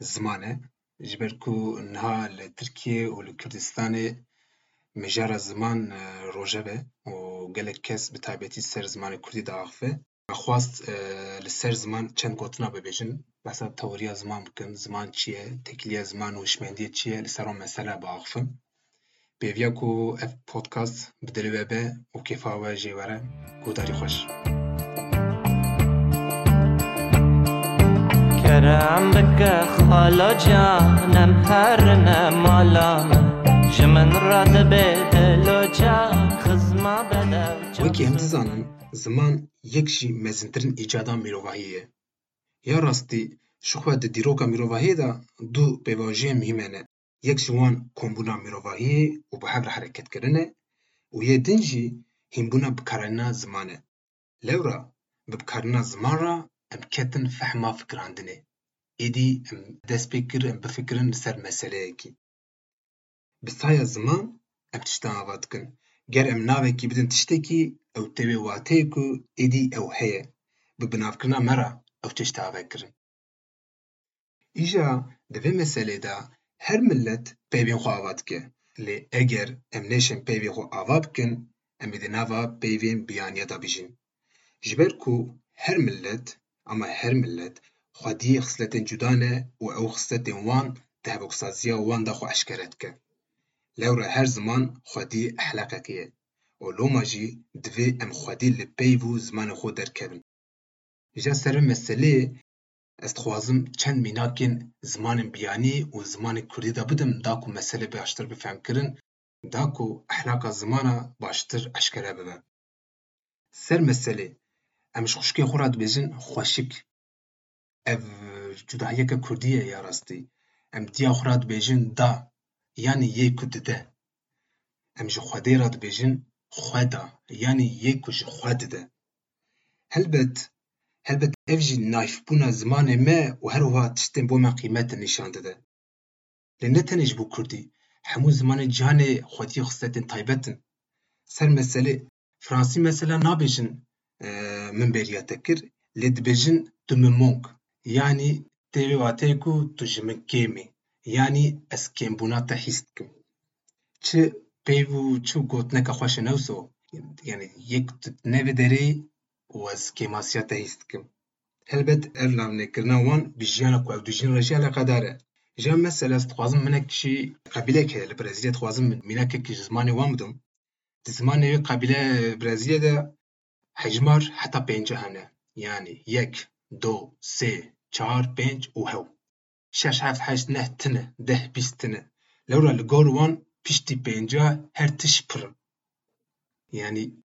ziman e. Ji ber ku niha li Tirkiyê û li Kurdistanê mijara ziman rojev e û gelek kes bi taybetî ser zimanê Kurdî de axive. Me xwast li ser ziman çend gotina bibêjim, behsa tewriya ziman bikim, ziman çi ye, tekîliya ziman û hişmendiyê çi ye li ser o mesele biaxivim. Pêdiya ku ev podcast bi dilê we be û kêfa we jê were, guhdarî xweş. کرم بکه خالا جانم هر نمالام جمن رد به دل و جان خزما بده وکی هم زانن زمان یکشی مزنترین ایجادا میروواهیه یا راستی شخوه ده دیروکا میروواهی دا دو پیواجه مهمنه یکشی وان کنبونا میروواهیه و به هر حرکت کرنه و یه دنجی هیمبونا بکارنا زمانه لورا بکرنه زمان را ام كاتن فحما ایدی عندنا ام دست بکر ام بفکرن سر مسئله اکی. يا زمان ام تشتا کن. گر ام کی بدن تشتکی او تبي کو ایدی او هي ببنافكرنا مرة او تشتا کرن. ایجا دوی مسئله دا هر ملت پیوین خو آواد که لی اگر ام نشن پیوین خو کن ام ایدی ناوا پیوین بیانیه دا بیجین جبر کو هر ملت Ama her millet xwe diyê xisletên cuda ne û ew xisletên wan di hevoksaziya wan de xwe eşkere dike. Lewra her ziman xwedî ehleqekê ye û loma jî divê em xwedî li peyv û zimanê xwe derkevin. Ji ser vê meseleyê ez dixwazim çend mînakên zimanên biyanî û zimanê Kurdî de bidim daku mesele baştir bifemkirin, daku ehlaqa zimana baştir eşkere bibe. Ser meselê امش خوشکی خورد بزن خوشک او جدایی که کردیه یا ام دیا خورد بزن دا یعنی یک کده ده امش خوده راد بزن خودا یعنی یک کش خود ده البت البت افجی نایف بونا زمان ما و هر وقت تشتن بو ما قیمت نشان ده لنتنش بو کردی همو زمان جان خودی خستتن تایبتن سر مسئله فرانسی مثلا نابیشن من بيريا تكر لي دبيجن تو مونك يعني تيوي واتيكو تو جمن كيمي يعني اس كيم بونا تحيستكم چه بيو چو گوتنك خوش نوسو يعني يك تتنوي داري و از كيماسيا تحيستكم هلبت ارلام نكرنا وان بجيانا كو او دجين رجال قداره جام مثلا استخوازم منك شي قبيله كه البرازيليه تخوازم منك كي زماني وامدم زماني قبيله برازيليه حجمار حتى بينجا هنا يعني يك دو سي چار بينج و هو شاش هفت حاش نه تنة ده بيس تنة لورا لغور وان پشتی بينجا هر تش پر يعني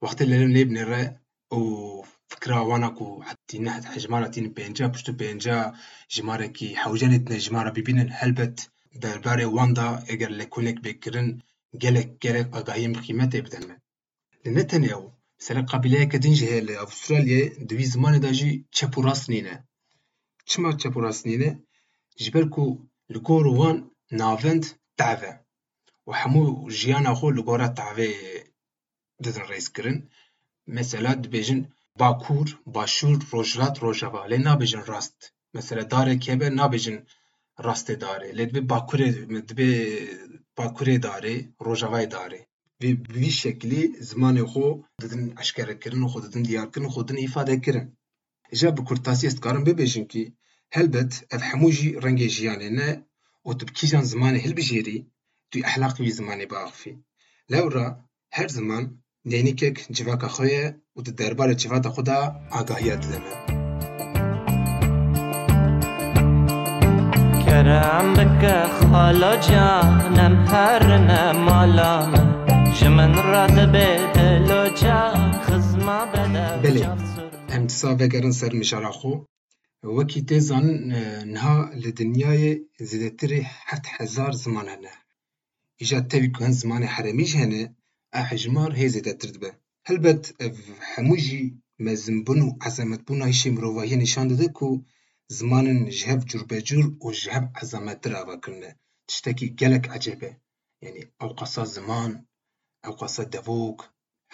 وقت اللي لم نيب نرى او فكرة وانا حتى نه حجمار تين بينجا پشتو بينجا جمارة كي حوجانة جمارة ببينن هلبت درباره واندا اگر لکونک بکرن گلک گلک اگاهیم قیمت ابدن من. لنتنیاو Mesela qabileyeke din jihê li Avustralyayê di vî zimanê de jî çep û rast ku li gor wan navend tev e û hemû jiyana xwe li gora tevê didin rêzkirin. Mesela dibêjin Bakur, başur, rojlat, Rojava. Lê nabêjin rast. Mesela darek hebe nabêjin rastê darê. Lê dibê Bakurê dibê Bakurê darê, rojava darê. وی وی شکلی زمان خو ددن اشکار کردن خو ددن دیار کردن خو ددن ایفاده کردن جا به کرتاسی است کارم ببینیم که هلبت اف حموجی رنگ جیانه نه او تب کیجان زمان هل بجیری توی احلاق زمانی زمان باقفی لورا هر زمان نینی کک جواک خویه و در دربار جواد خدا آگاهیت دمه کرم بکه خالا جانم هر بله امتصا بگرن سر مشارا خو وکی تیزان نها لدنیای زیدتر هفت هزار زمان نه ایجا تاوی که هن زمان حرمیش هنه احجمار هی زیدتر به. هلبت هموجی مزمبون و عظمت بون هیشی نشان داده که زمان جهب جور بجور و جهب عظمت در آوا کرنه تشتکی گلک عجبه یعنی اوقاسا زمان حقاسا devok,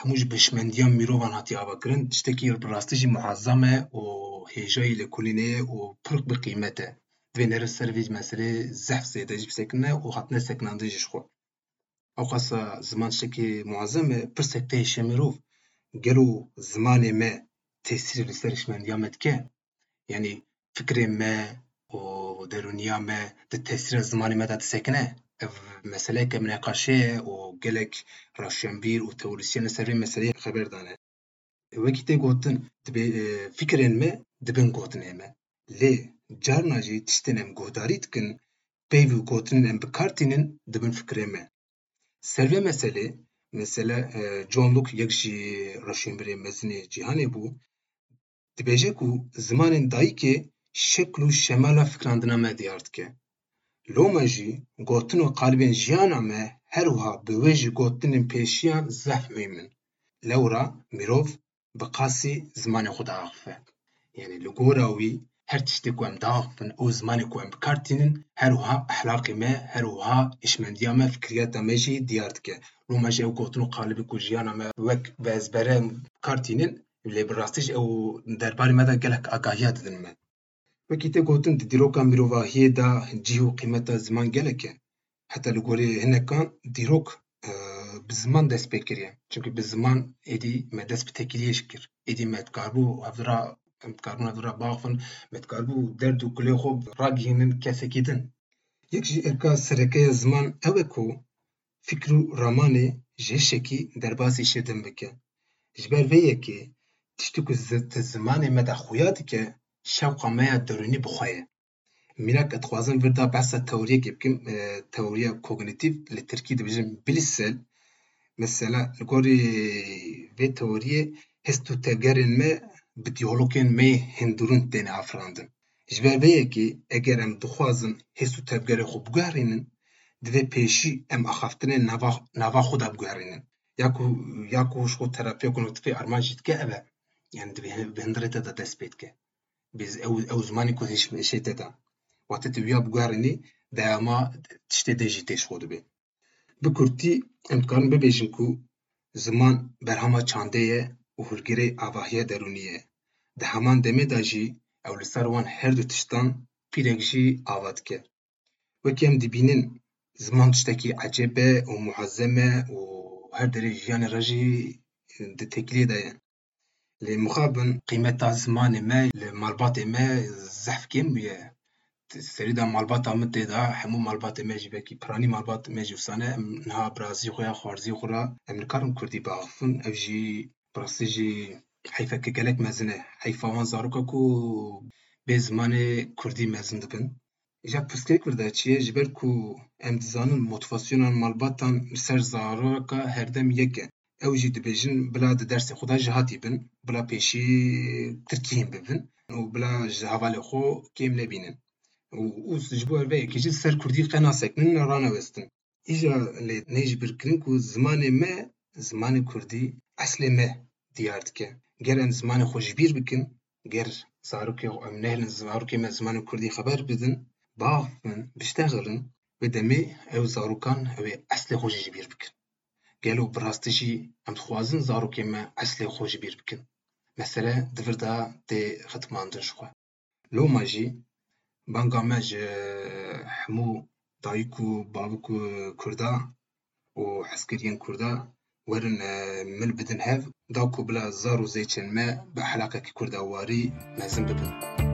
هەمووش بە شمەندیان mirۆڤان hatiye avakirin tiştekî rastî jî muezzam e û hêjayî li kulînê ye û pir bi qîmet e divê nerin ser vê meselê zehf zêde jî bisekirine û hatine sekinandin jî ji xwe ewqasa ziman tiştekî muezzam e pir sek mirov gelo zimanê me tesîrê li ser hişmendiya me dike yanî fikrê me û derûniya me di tesîra zimanê me de disekine Mesele ki ye û gelek raşyanbîr û teorîsyena ser vê mesele haber dane. Wekî tê gotin divê fikirên mi, dibin gotinê eme. Lê carna jî tiştên em guhdarî dikin peyv û gotinên em bi kar tînin dibin fikirê me. Ser vê meselê mesela John Locke yek ji raşyanbîrê mezinê cihane bu. dibêje ku zamanın dayı ki û şemala fikrandına me diyar لوما جي قوتن قالبين جيانا ما هروها بوجي قوتن پیشيان زحمي من لورا مروف بقاسي زماني خود عقفة يعني لغورا وي هر تشتي قوام داغفن او زماني قوام بكارتينن هروها احلاقي ما هروها اشمندية ما فكرياتا ما جي ديارتك لوما جي و كو جيانا ما وك بازبرا كارتينن لبراستيج او درباري مدى قلق اقاهيات دنمن Wekî te gotin di dîroka mirovahiyê de cih û qîmeta ziman geleke e. Heta li gorê hinekan dîrok bi ziman dest pê kiriye. bi ziman êdî me dest bi tekîliyê jî kir. Êdî me dikarbû hevdira dikarbûna hevdira baxên, me dikarbû derd û kulê xwe ragihînin kesekî din. Yek jî erka serekeye ziman ew ku fîkr û ramanê ji hişekî derbasî şê din bike. Ji ber vê yekê ku zimanê me da xuya dike şewqa me ya derûnî bixwe ye. Mînak dixwazim vir de behsa teoriyekê bikim, teoriya kognîtîv li tirkî dibêjin bilîssel. Mesela li ve vê teoriyê hestûtegerên me bi dîyalogên me yê hêndûrîn têne afirandin. Ji ber vê yekê eger em dixwazin hestûtevgerê xwe bigiherînin, divê pêşî em axaftinên nava xwe de bigiherînin. Ya ku ya ku ji xwe terapiya kognîtîfê arman Yani divê bi da tespit de biz ew e, şey ku hêşê te de. Watê tu vêya biguherînî dayama tiştê de jî têş xwe dibe. Bi kurtî em dikarin bibêjin ku ziman berhema çandê ye û hilgerê avahiya derûnî ye. Di her du tiştan pîrek jî ava dike. Wekî em dibînin ziman tiştekî ecêb e her derê jiyanê raji jî di têkilê المخابن قيمة تاع الزمان ما المرباطي ما زحف كامل وياه سريدا مربطة متي دا حمو ما ماجي كي براني ما ماجي وصانا نها برازي خويا خوارزي خورا من كارم كردي باغفن افجي براسيجي حيفا ككالك مازنا حيفا وانزاروكاكو بزماني كردي مازن دبن جا بسكي كردا چیه جبر كو ام دزانن موتیواسیونان مالباتان زاروكا هردم يكن ew jî dibêjin bila di dersê xwe de ji hatî bin, bila pêşî tirkiyên bibin û bila ji hevalê xwe kêm nebînin. û ji bo herveyekê jî ser Kurdî qena sekinin ranewestin. Îja lê ney jî birkirin ku zimanê me, zimanê Kurdî eslê me diyar dike. Ger em zimanê xwe ji bîr bikin, ger zarokê xwe em nehelin zarokê me zimanê Kurdî xeber bidin, bav bin, biştexirin, bi demê ew zarokan ew ê قالو براس تجي ام خوازن زارو كيما اصل خوج بير بكن مثلا دفردا ختمان ختماندن شخوا لو ماجي بانغا حمو دايكو بابكو كردا و عسكريين كردا ورن مل بدن هاف داكو بلا زارو زیچن ما بحلاقة كي كردا واري مازن ببن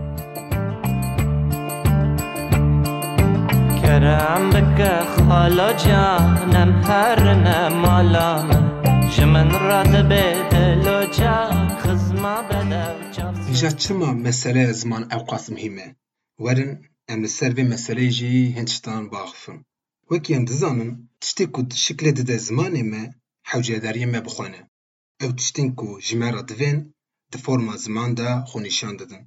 برم بگه خالا جانم هر نمالام چه چما مسئله زمان اوقات مهمه ورن ام سر به مسئله جی هندشتان باخفم وکی ام دزانن تشتی کد شکل دیده زمانی ما حوجه داریم ما بخوانه او تشتین کو جمعه دوین ده فرما زمان ده خونیشان دادن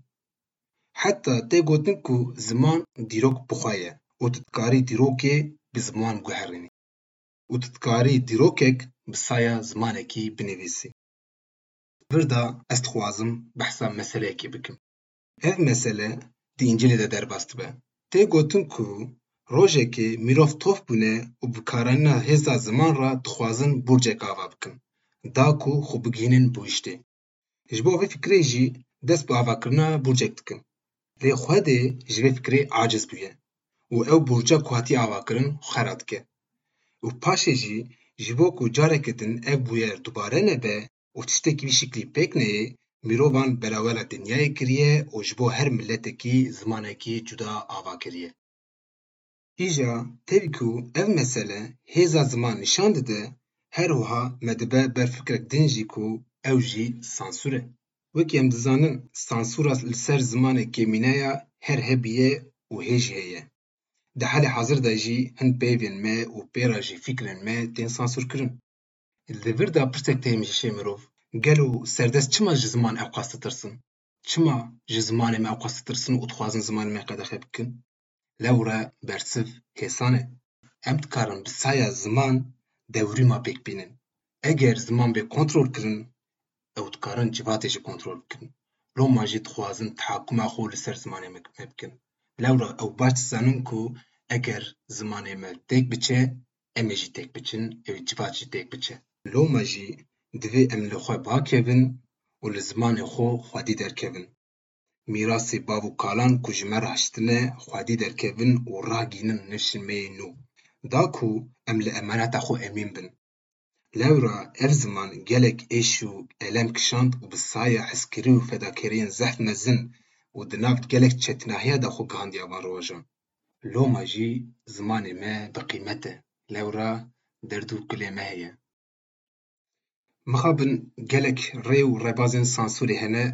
حتی ده گوتن کو زمان دیروک بخوایه û Titkarî dîrokê bi ziman guherînî û titkarî dîrokek bi saya zimanekî binivîsî. Birda ez dixwazim behsa meseleyekê bikim. Ev mesele di Încilê de derbas dibe. Tê gotin ku rojekê mirov tof bûne û bikaranîna hêza ziman re dixwazin burcek ava bikin, da ku xwe bigihînin bû îştê. Ji bo vê fikrê jî dest bi avakirina burcek dikin. Lê Xwedê ji vê fikrê aciz bûye. û ew burca ku hatiye avakirin xera dike û paşê jî ji bo ku carekê din ev bûyer dubare nebe û tiştekî vî şîklî pêk neyê mirovan berewela dinyayê kiriye û ji bo her miletekî zimanekî cuda ava kiriye îja tevî ku ev mesele hêza ziman nîşan dide her wiha me dibe ber fikrek din jî ku ew jî sansûr e wekî em dizanin sansûra li ser zimanê kêmîne ya her hebûye û hê jî ده حالي حاضر دا جي هند بيفين ما و بيرا جي فكرن ما تين سانسور كرن الذبر دا برتك تيم جي شيمروف قالو سردس چما جزمان زمان اوقاس تترسن چما جزمان زمان ما اوقاس تترسن و تخوازن زمان ما قد خيبكن لورا برسف هسانه ام دكارن بسايا زمان دوري ما بيك بينن اگر زمان بي كنترول كرن او تكارن جباتي جي كنترول كرن لو ما جي تخوازن تحاكم اخو لسر زمان ما بكن Lewra ew baş dizanin ku eger zimanê me têk biçe em ê jî têk biçin ê civat jî têk biçe. Loma jî divê em li xwe bakevin û li zimanê xwe xwedî derkevin. Mîrasê bav û kalan ku ji me re hiştine xwedî derkevin û ragihînin neşimeyê nû. Da ku em li emaneta xwe emîn bin. Lewra ev ziman gelek êş û elem kişand û bi saya hizkirî û fedakariyên zehmezin û di nav gelek çetiniya de xwe gihandiya van rojan. Loma jî zimanê me biqîmet e, lewra derd û kulê me heye. Mixabin gelek rê û rêbazên sansûrê hene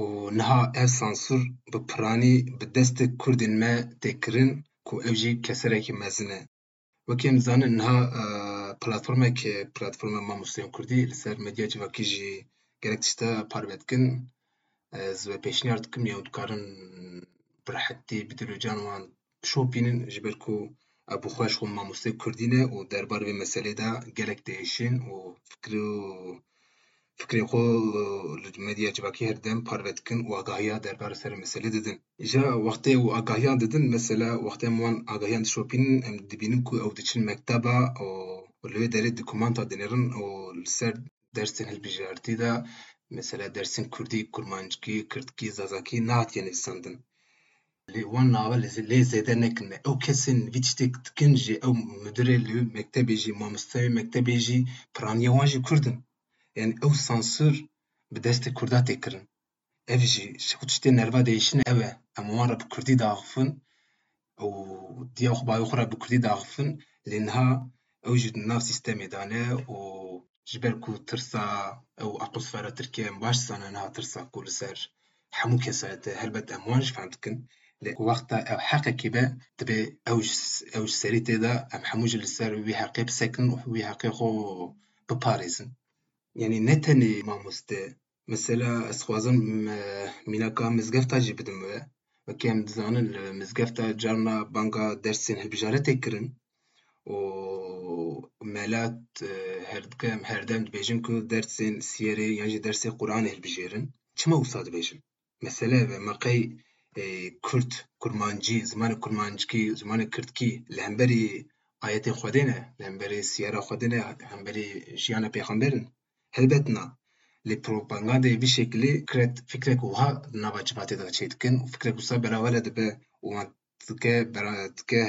û niha ev sansûr bi piranî bi destê Kurdên me tê kirin ku ew jî keserekî mezin e. Wekî em dizanin niha platformekê, platforma Mamoste ên Kurdî ser medya civakî jî gelek tişta زوي پێشنیار دکم یە هەوتکارن برحەتی بدلوجان وان شۆ بینن ji ber ku ew xweş xwe mamoste Kurdî ne û derbarê vê meselê de gelek değişin û fikir û fikrê xwe li medya civakî her dem parve dikin û agahiya derbarê ser meselê didin. Ji wextê û agahiyan didin mesela wextê em wan agahiyan dişopînin em dibînin ku ew diçin mekteba û li wê derê dikumanta dinêrin û li ser dersên hilbijartî de mesela dersin Kürdî, Kürtkî, Zazakî Zazaki, sandin. Lê wan nava lê zêde nekin me ew kesên vî tiştek dikin jî ew müdirê li mektebê jî mamosteyê mektebê jî piraniya Yani o sansür bi destê Kurda tê kirin. Ev jî nerva değişin ew Ama e. Em wan re bi Kurdî daxifin û dîya xwe bayê xwe re o Kurdî daxifin lê niha ew jî nav sîstemê de hene جبر جبالكو ترسا أو أقصفرة تركيا سنة أنا ترسا كل سر حمو حموكة ساد هربت أمواج فهمتكن وقتها أو حقا كيبا تبي أوج أوج سري تيدا أم حموج السر ويها قيب ساكن ويها قيقو بباريزن يعني نتني ما مست مثلا أسخوازن ميناكا مزقفتا جبدم وكام دزان المزقفتا جارنا بانكا درسين هالبجارة تكرن و مالات هر دکم هر دم دبیجن که درس سیره یا جی درس قرآن هل بجیرن چما وصاد بجن مثلا و مقی کرد کرمانجی زمان کرمانجکی زمان کردکی لهمبری آیت خودنه لهمبری سیره خودنه لهمبری جیان پیغمبرن هلبت نه li propagandayê bir şekilî kiret fikrek wiha nava cimatê de çêdikin û fikrek wisa berava dibe û wan دکه برای دکه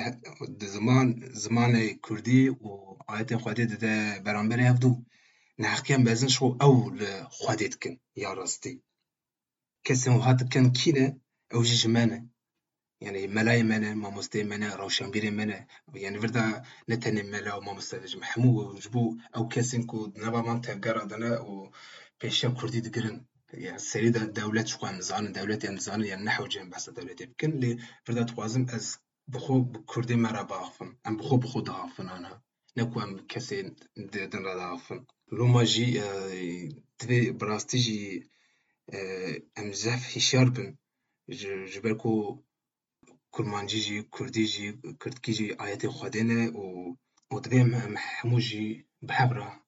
زمان زمان کردی و آیت خودی داده برام بره هفدو نه کیم بزن شو اول خودت کن یا راستی کسی وحات کن کینه اوجی جمانه یعنی ملای منه ماموستی منه روشن بیر منه یعنی وردا نتنی ملا و ماموستی جم حمو و جبو او کسی کو نبا من تفگر دنه و پیشیم کردی دگرن يعني سريدة الدولات شو قام زان الدولات يعني زان يعني نحو جيم بحث الدولات يمكن لي فردا توازم أز بخو بكردي مرا باغفن أم بخو بخو داغفن أنا نكو أم كسي دادن را داغفن روما جي دبي آه، براستي جي آه، أم زاف هشار بن جبالكو كرمانجي جي كردي جي كردكي جي آياتي خدينة و و دبي محمو جي بحبرا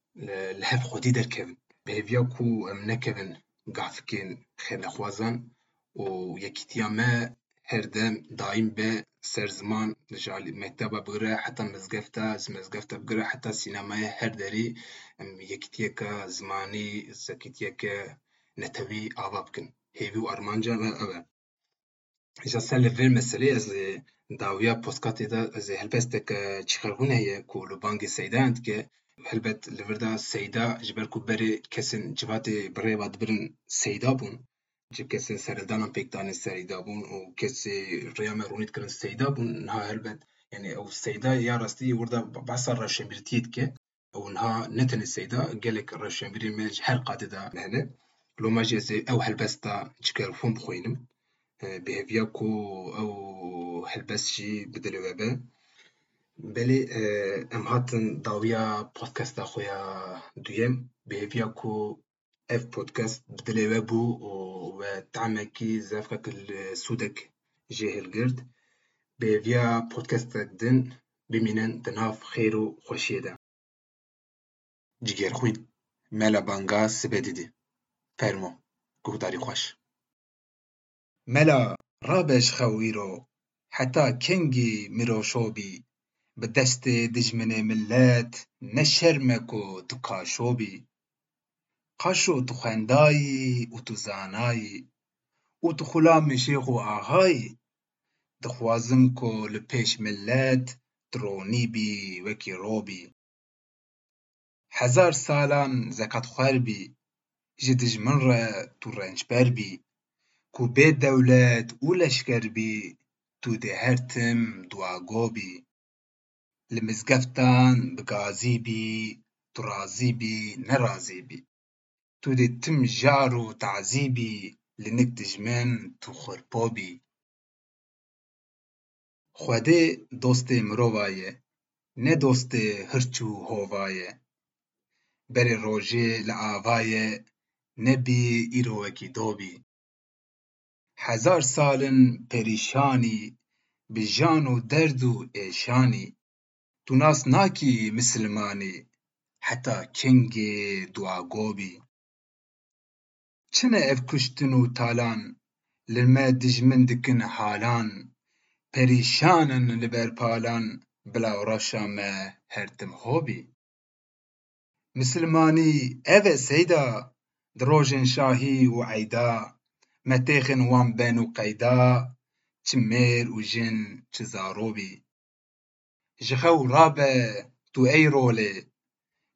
لحف خدي در كيفن بهيبيا كو أم نكيفن gafikên xenexwazan û yekîtiya me her dem daîm be ser ziman ji alî mekteba bigire heta mezgefta ji mezgefta bigire heta sînemaya her derê em yekîtiyeke zimanî yekîtiyeke netewî ava bikin hêvî û armanca me ev e ji ser li vê meselê ez dawiya postkatê de ez helbesteke çixebûnê ye ku li bangê seydan dike Helbet li vir de seyda ji ber ku berê kesên civatê bi rêva dibirin seyda bûn ji kesên seredana pêkdanê serîda bûn û kesê rêya me rûnî dikirin seyda bûn niha helbet yani ew seyda ya rastiyê werda behsa rewşenbîrtiyê dike. Ew niha ne tenê seyda gelek rewşenbîrên me ji her qatê de hene. Loma jî ez ê ew helbesta çikeliform bixwînim bêhêviya ku ew helbest jî bi dilê we be. بلي آه، ام هاتن داويا بودكاست اخويا دويم بهيفيا كو اف بودكاست بدلي وابو و تعمكي زافك السودك جيه القرد بهيفيا بودكاست دن بمينن تناف خيرو خوشيدا جيجير خوين مالا بانغا سبديدي فرمو كوداري خوش مالا رابش خويرو حتى كنجي ميروشوبي به دست دجمنه ملت نشر مکو تو کاشو بی قاشو تو خندای و تو زانای و تو خلا مشیخ و آهای دخوازم کو لپیش ملت درونی بی وکی رو بی هزار سالان زکات خوار بی جی را تو رنج بر بی کو بی دولت و لشکر بی تو دهرتم گو بی لمزگفتان بگازی بی ترازی بی نرازی بی تو دی تم جارو تعزی بی لنک دجمن تو خرپو بی خوده دوست مرو بایه نه دوست هرچو هو بایه بر روژه لعاوایه نه بی ایرو اکی دو بی هزار سالن پریشانی و درد و ایشانی Tu nas nakî mislimanê heta kengê duagobî. Çi ne ev kuştin talan, li dijmin dikin halan, perişanın li ber palan, bila ûraşa me her tim hobî. Mislimanî seyda, di şahi şahî ayda, eyda, me têxin wan bên û qeyda, çi mêr û jin çi جهه و رابه تو ای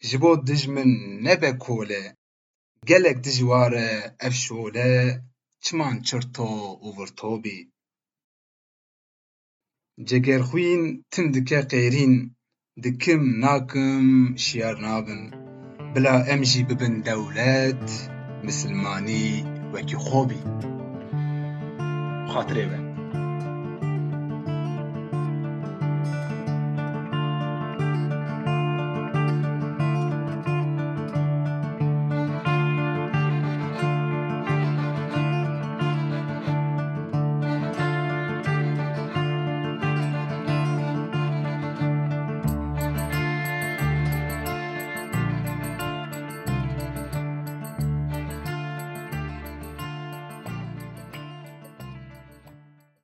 جبو دجمن نبه كولي گلک دجواره افشوله چمان چرتا و ورتابی جگرخوین تندکه قیرین ده کم نا نابن بلا امجی ببند دولت مسلمانی و کخوبی خاطره